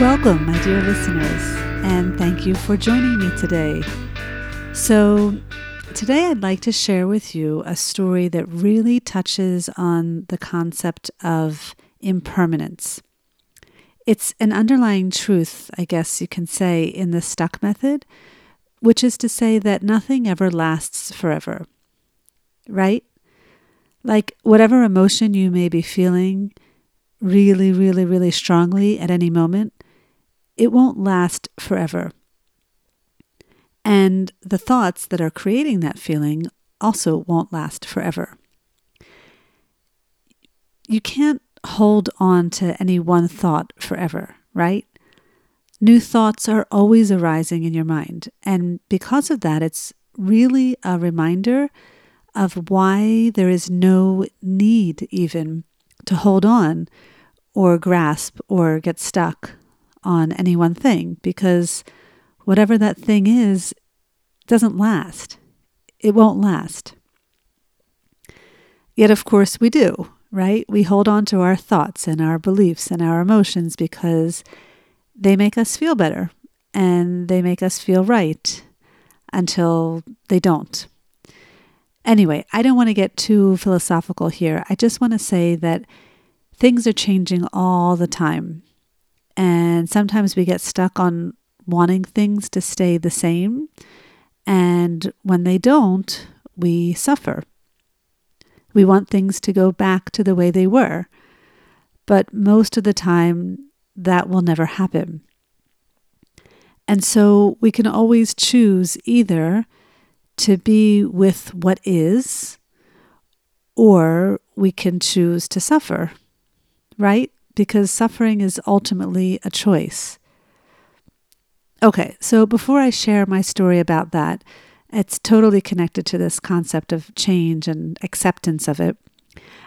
Welcome, my dear listeners, and thank you for joining me today. So, today I'd like to share with you a story that really touches on the concept of impermanence. It's an underlying truth, I guess you can say, in the stuck method, which is to say that nothing ever lasts forever. Right? Like whatever emotion you may be feeling really, really, really strongly at any moment, it won't last forever. And the thoughts that are creating that feeling also won't last forever. You can't hold on to any one thought forever, right? New thoughts are always arising in your mind. And because of that, it's really a reminder of why there is no need even to hold on or grasp or get stuck on any one thing because whatever that thing is doesn't last. It won't last. Yet, of course, we do, right? We hold on to our thoughts and our beliefs and our emotions because they make us feel better and they make us feel right until they don't. Anyway, I don't want to get too philosophical here. I just want to say that things are changing all the time. And sometimes we get stuck on wanting things to stay the same. And when they don't, we suffer. We want things to go back to the way they were. But most of the time, that will never happen. And so we can always choose either to be with what is, or we can choose to suffer, right? Because suffering is ultimately a choice. Okay, so before I share my story about that, it's totally connected to this concept of change and acceptance of it.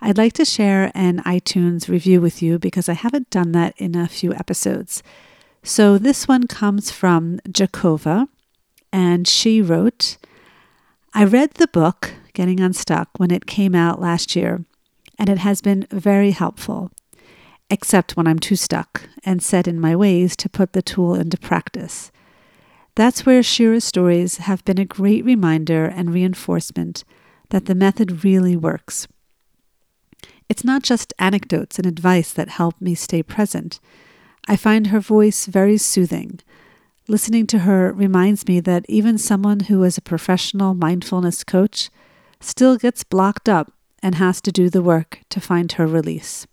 I'd like to share an iTunes review with you because I haven't done that in a few episodes. So this one comes from Jakova, and she wrote I read the book, Getting Unstuck, when it came out last year, and it has been very helpful except when I'm too stuck and set in my ways to put the tool into practice. That's where Shira's stories have been a great reminder and reinforcement that the method really works. It's not just anecdotes and advice that help me stay present. I find her voice very soothing. Listening to her reminds me that even someone who is a professional mindfulness coach still gets blocked up and has to do the work to find her release.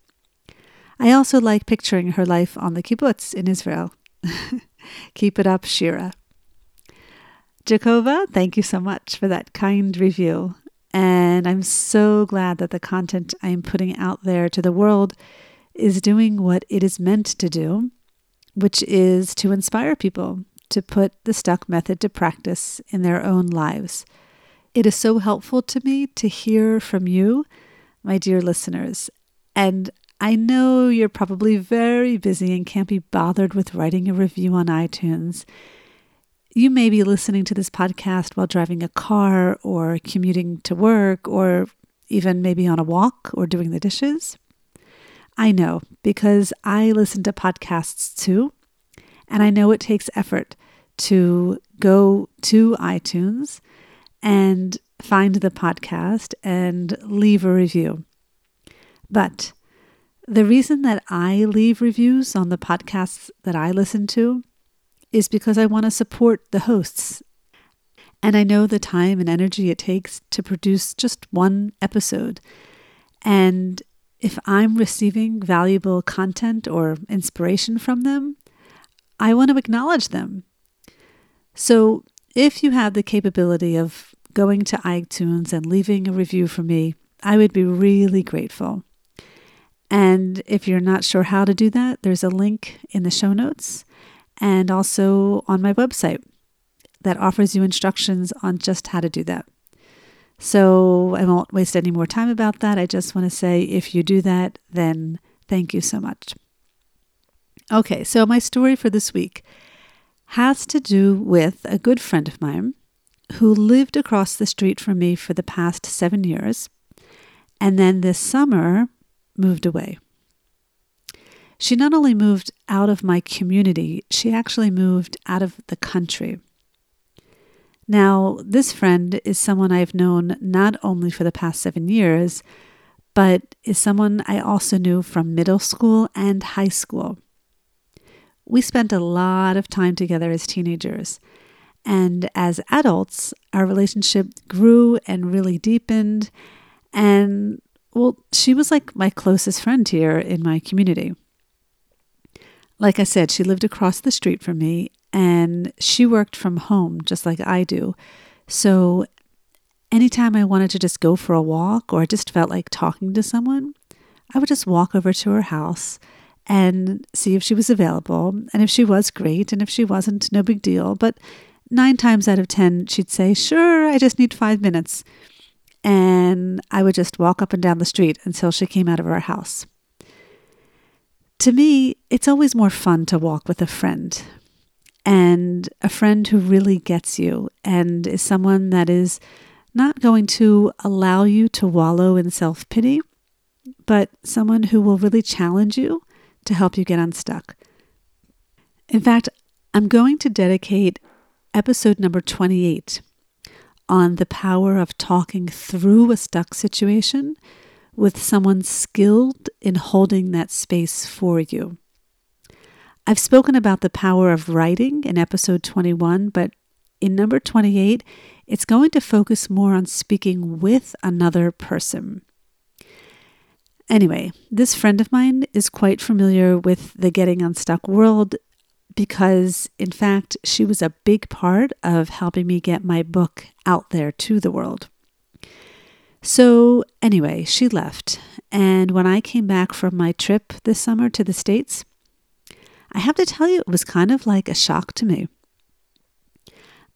I also like picturing her life on the kibbutz in Israel. Keep it up, Shira. Jacova, thank you so much for that kind review. And I'm so glad that the content I'm putting out there to the world is doing what it is meant to do, which is to inspire people to put the stuck method to practice in their own lives. It is so helpful to me to hear from you, my dear listeners. And I know you're probably very busy and can't be bothered with writing a review on iTunes. You may be listening to this podcast while driving a car or commuting to work or even maybe on a walk or doing the dishes. I know because I listen to podcasts too, and I know it takes effort to go to iTunes and find the podcast and leave a review. But the reason that I leave reviews on the podcasts that I listen to is because I want to support the hosts. And I know the time and energy it takes to produce just one episode. And if I'm receiving valuable content or inspiration from them, I want to acknowledge them. So if you have the capability of going to iTunes and leaving a review for me, I would be really grateful. And if you're not sure how to do that, there's a link in the show notes and also on my website that offers you instructions on just how to do that. So I won't waste any more time about that. I just want to say if you do that, then thank you so much. Okay, so my story for this week has to do with a good friend of mine who lived across the street from me for the past seven years and then this summer moved away. She not only moved out of my community, she actually moved out of the country. Now, this friend is someone I've known not only for the past seven years, but is someone I also knew from middle school and high school. We spent a lot of time together as teenagers, and as adults, our relationship grew and really deepened. And well, she was like my closest friend here in my community. Like I said, she lived across the street from me and she worked from home just like I do. So anytime I wanted to just go for a walk or I just felt like talking to someone, I would just walk over to her house and see if she was available. And if she was, great. And if she wasn't, no big deal. But nine times out of 10, she'd say, Sure, I just need five minutes. And I would just walk up and down the street until she came out of our house. To me, it's always more fun to walk with a friend and a friend who really gets you and is someone that is not going to allow you to wallow in self pity, but someone who will really challenge you to help you get unstuck. In fact, I'm going to dedicate episode number 28 on the power of talking through a stuck situation with someone skilled in holding that space for you. I've spoken about the power of writing in episode 21, but in number 28, it's going to focus more on speaking with another person. Anyway, this friend of mine is quite familiar with the Getting Unstuck world because, in fact, she was a big part of helping me get my book out there to the world. So, anyway, she left. And when I came back from my trip this summer to the States, I have to tell you, it was kind of like a shock to me.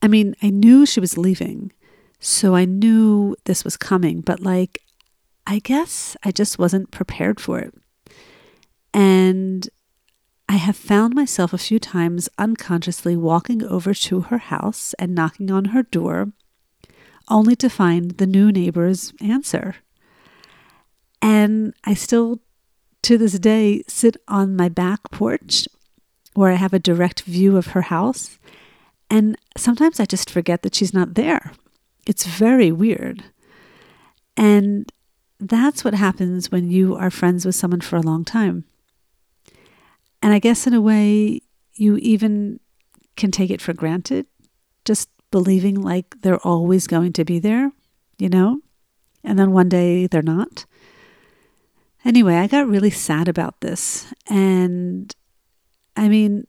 I mean, I knew she was leaving, so I knew this was coming, but like, I guess I just wasn't prepared for it. And I have found myself a few times unconsciously walking over to her house and knocking on her door only to find the new neighbor's answer. And I still, to this day, sit on my back porch where I have a direct view of her house. And sometimes I just forget that she's not there. It's very weird. And that's what happens when you are friends with someone for a long time. And I guess in a way, you even can take it for granted just believing like they're always going to be there, you know? And then one day they're not. Anyway, I got really sad about this. And I mean,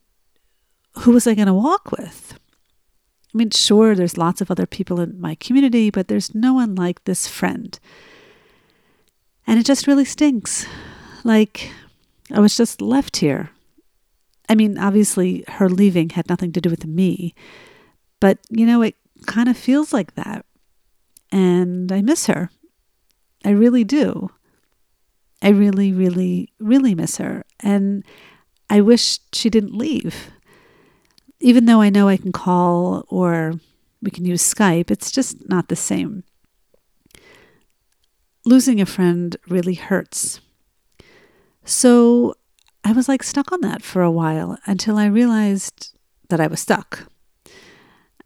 who was I going to walk with? I mean, sure, there's lots of other people in my community, but there's no one like this friend. And it just really stinks. Like, I was just left here. I mean, obviously, her leaving had nothing to do with me. But, you know, it kind of feels like that. And I miss her. I really do. I really, really, really miss her. And I wish she didn't leave. Even though I know I can call or we can use Skype, it's just not the same. Losing a friend really hurts. So I was like stuck on that for a while until I realized that I was stuck.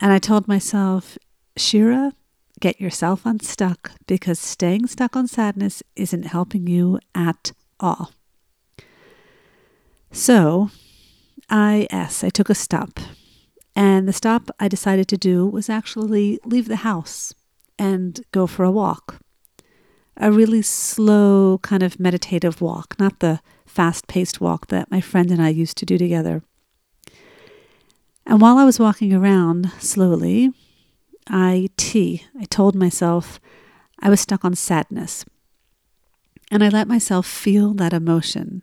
And I told myself, Shira, get yourself unstuck because staying stuck on sadness isn't helping you at all. So, I, yes, I took a stop. And the stop I decided to do was actually leave the house and go for a walk. A really slow, kind of meditative walk, not the fast paced walk that my friend and I used to do together. And while I was walking around slowly, I T, I told myself I was stuck on sadness. And I let myself feel that emotion.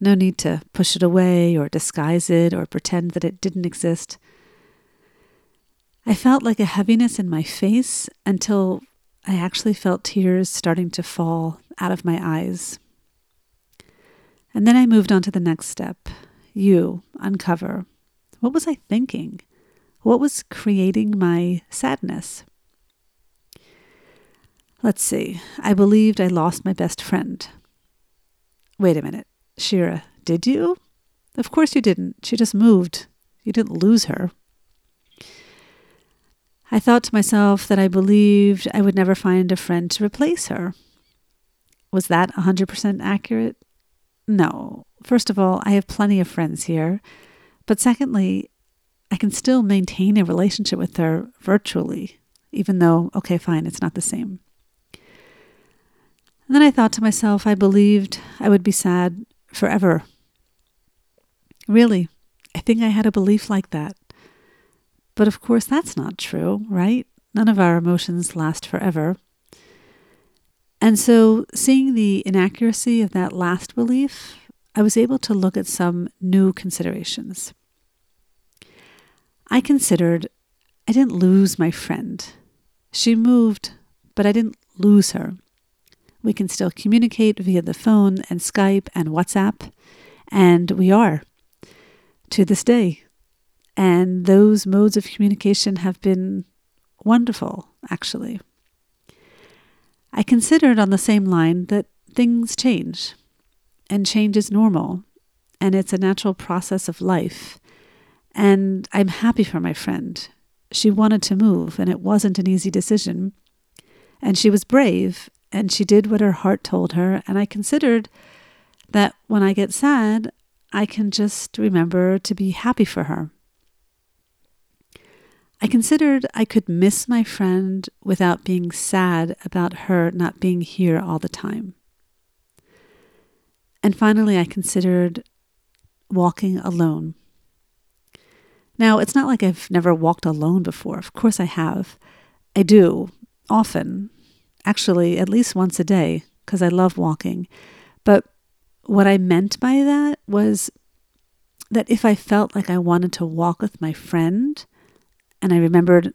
No need to push it away or disguise it or pretend that it didn't exist. I felt like a heaviness in my face until I actually felt tears starting to fall out of my eyes. And then I moved on to the next step you, uncover. What was I thinking? What was creating my sadness? Let's see. I believed I lost my best friend. Wait a minute. Shira, did you? Of course you didn't. She just moved. You didn't lose her. I thought to myself that I believed I would never find a friend to replace her. Was that 100% accurate? No. First of all, I have plenty of friends here. But secondly, I can still maintain a relationship with her virtually, even though, okay, fine, it's not the same. And then I thought to myself, I believed I would be sad forever. Really, I think I had a belief like that. But of course, that's not true, right? None of our emotions last forever. And so, seeing the inaccuracy of that last belief, I was able to look at some new considerations. I considered I didn't lose my friend. She moved, but I didn't lose her. We can still communicate via the phone and Skype and WhatsApp, and we are to this day. And those modes of communication have been wonderful, actually. I considered on the same line that things change, and change is normal, and it's a natural process of life. And I'm happy for my friend. She wanted to move, and it wasn't an easy decision. And she was brave, and she did what her heart told her. And I considered that when I get sad, I can just remember to be happy for her. I considered I could miss my friend without being sad about her not being here all the time. And finally, I considered walking alone. Now, it's not like I've never walked alone before. Of course, I have. I do, often, actually, at least once a day, because I love walking. But what I meant by that was that if I felt like I wanted to walk with my friend, and I remembered,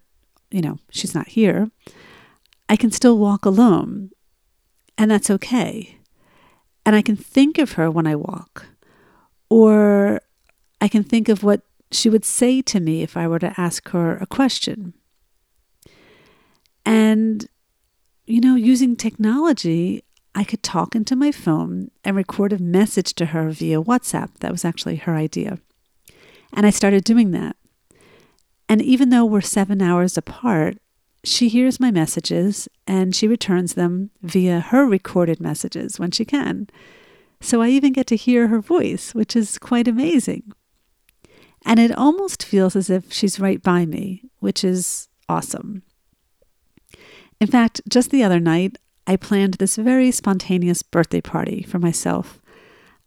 you know, she's not here, I can still walk alone. And that's okay. And I can think of her when I walk. Or I can think of what she would say to me if I were to ask her a question. And, you know, using technology, I could talk into my phone and record a message to her via WhatsApp. That was actually her idea. And I started doing that. And even though we're seven hours apart, she hears my messages and she returns them via her recorded messages when she can. So I even get to hear her voice, which is quite amazing. And it almost feels as if she's right by me, which is awesome. In fact, just the other night, I planned this very spontaneous birthday party for myself.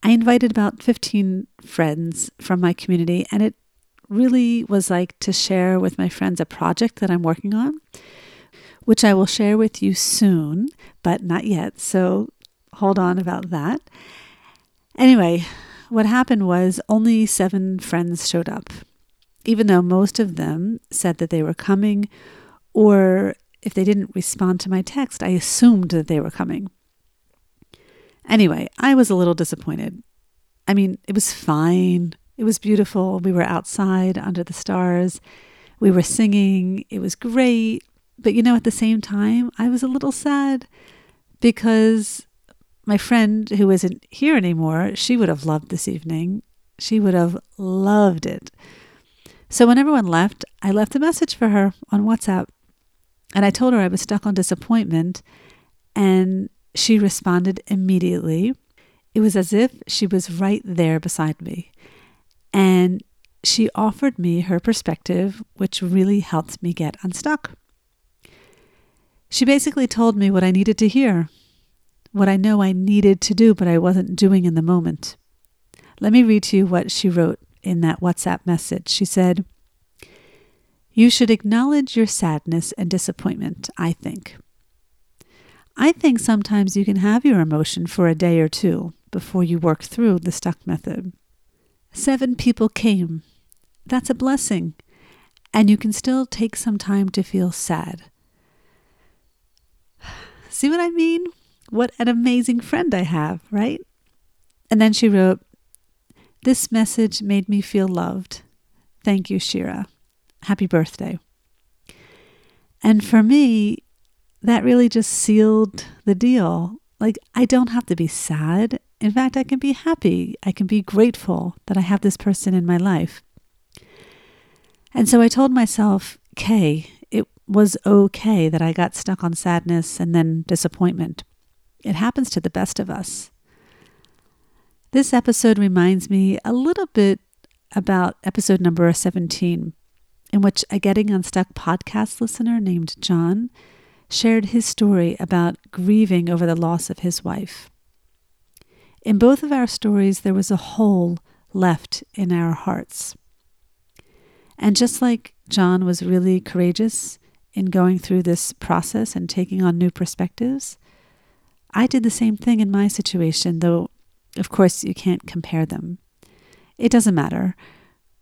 I invited about 15 friends from my community, and it really was like to share with my friends a project that I'm working on, which I will share with you soon, but not yet. So hold on about that. Anyway, what happened was only seven friends showed up, even though most of them said that they were coming, or if they didn't respond to my text, I assumed that they were coming. Anyway, I was a little disappointed. I mean, it was fine. It was beautiful. We were outside under the stars. We were singing. It was great. But you know, at the same time, I was a little sad because my friend who isn't here anymore, she would have loved this evening. She would have loved it. So when everyone left, I left a message for her on WhatsApp. And I told her I was stuck on disappointment. And she responded immediately. It was as if she was right there beside me. And she offered me her perspective, which really helped me get unstuck. She basically told me what I needed to hear, what I know I needed to do, but I wasn't doing in the moment. Let me read to you what she wrote in that WhatsApp message. She said, You should acknowledge your sadness and disappointment, I think. I think sometimes you can have your emotion for a day or two before you work through the stuck method. Seven people came. That's a blessing. And you can still take some time to feel sad. See what I mean? What an amazing friend I have, right? And then she wrote, This message made me feel loved. Thank you, Shira. Happy birthday. And for me, that really just sealed the deal. Like, I don't have to be sad. In fact, I can be happy. I can be grateful that I have this person in my life. And so I told myself, Kay, it was okay that I got stuck on sadness and then disappointment. It happens to the best of us. This episode reminds me a little bit about episode number 17, in which a Getting Unstuck podcast listener named John shared his story about grieving over the loss of his wife. In both of our stories, there was a hole left in our hearts. And just like John was really courageous in going through this process and taking on new perspectives, I did the same thing in my situation, though, of course, you can't compare them. It doesn't matter.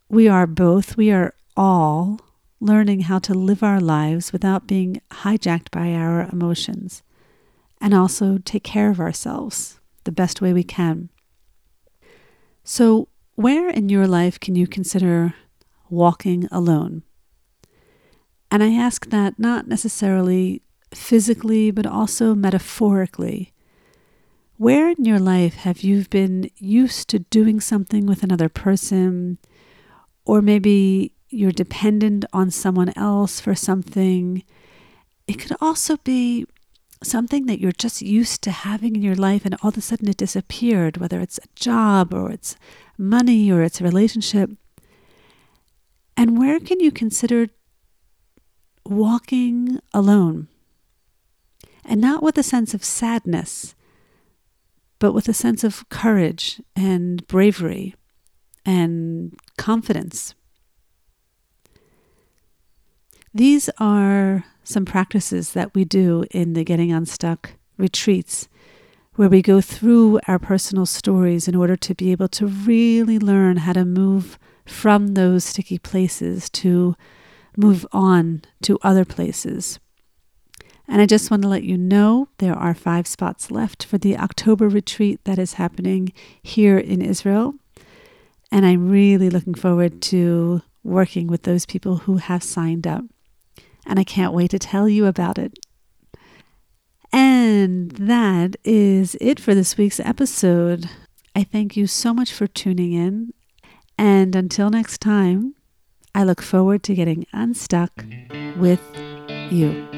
We are both, we are all learning how to live our lives without being hijacked by our emotions, and also take care of ourselves the best way we can. So, where in your life can you consider walking alone? And I ask that not necessarily physically, but also metaphorically. Where in your life have you been used to doing something with another person, or maybe you're dependent on someone else for something. It could also be something that you're just used to having in your life and all of a sudden it disappeared, whether it's a job or it's money or it's a relationship. And where can you consider walking alone? And not with a sense of sadness, but with a sense of courage and bravery and confidence. These are some practices that we do in the Getting Unstuck retreats, where we go through our personal stories in order to be able to really learn how to move from those sticky places to move on to other places. And I just want to let you know there are five spots left for the October retreat that is happening here in Israel. And I'm really looking forward to working with those people who have signed up and I can't wait to tell you about it. And that is it for this week's episode. I thank you so much for tuning in. And until next time, I look forward to getting unstuck with you.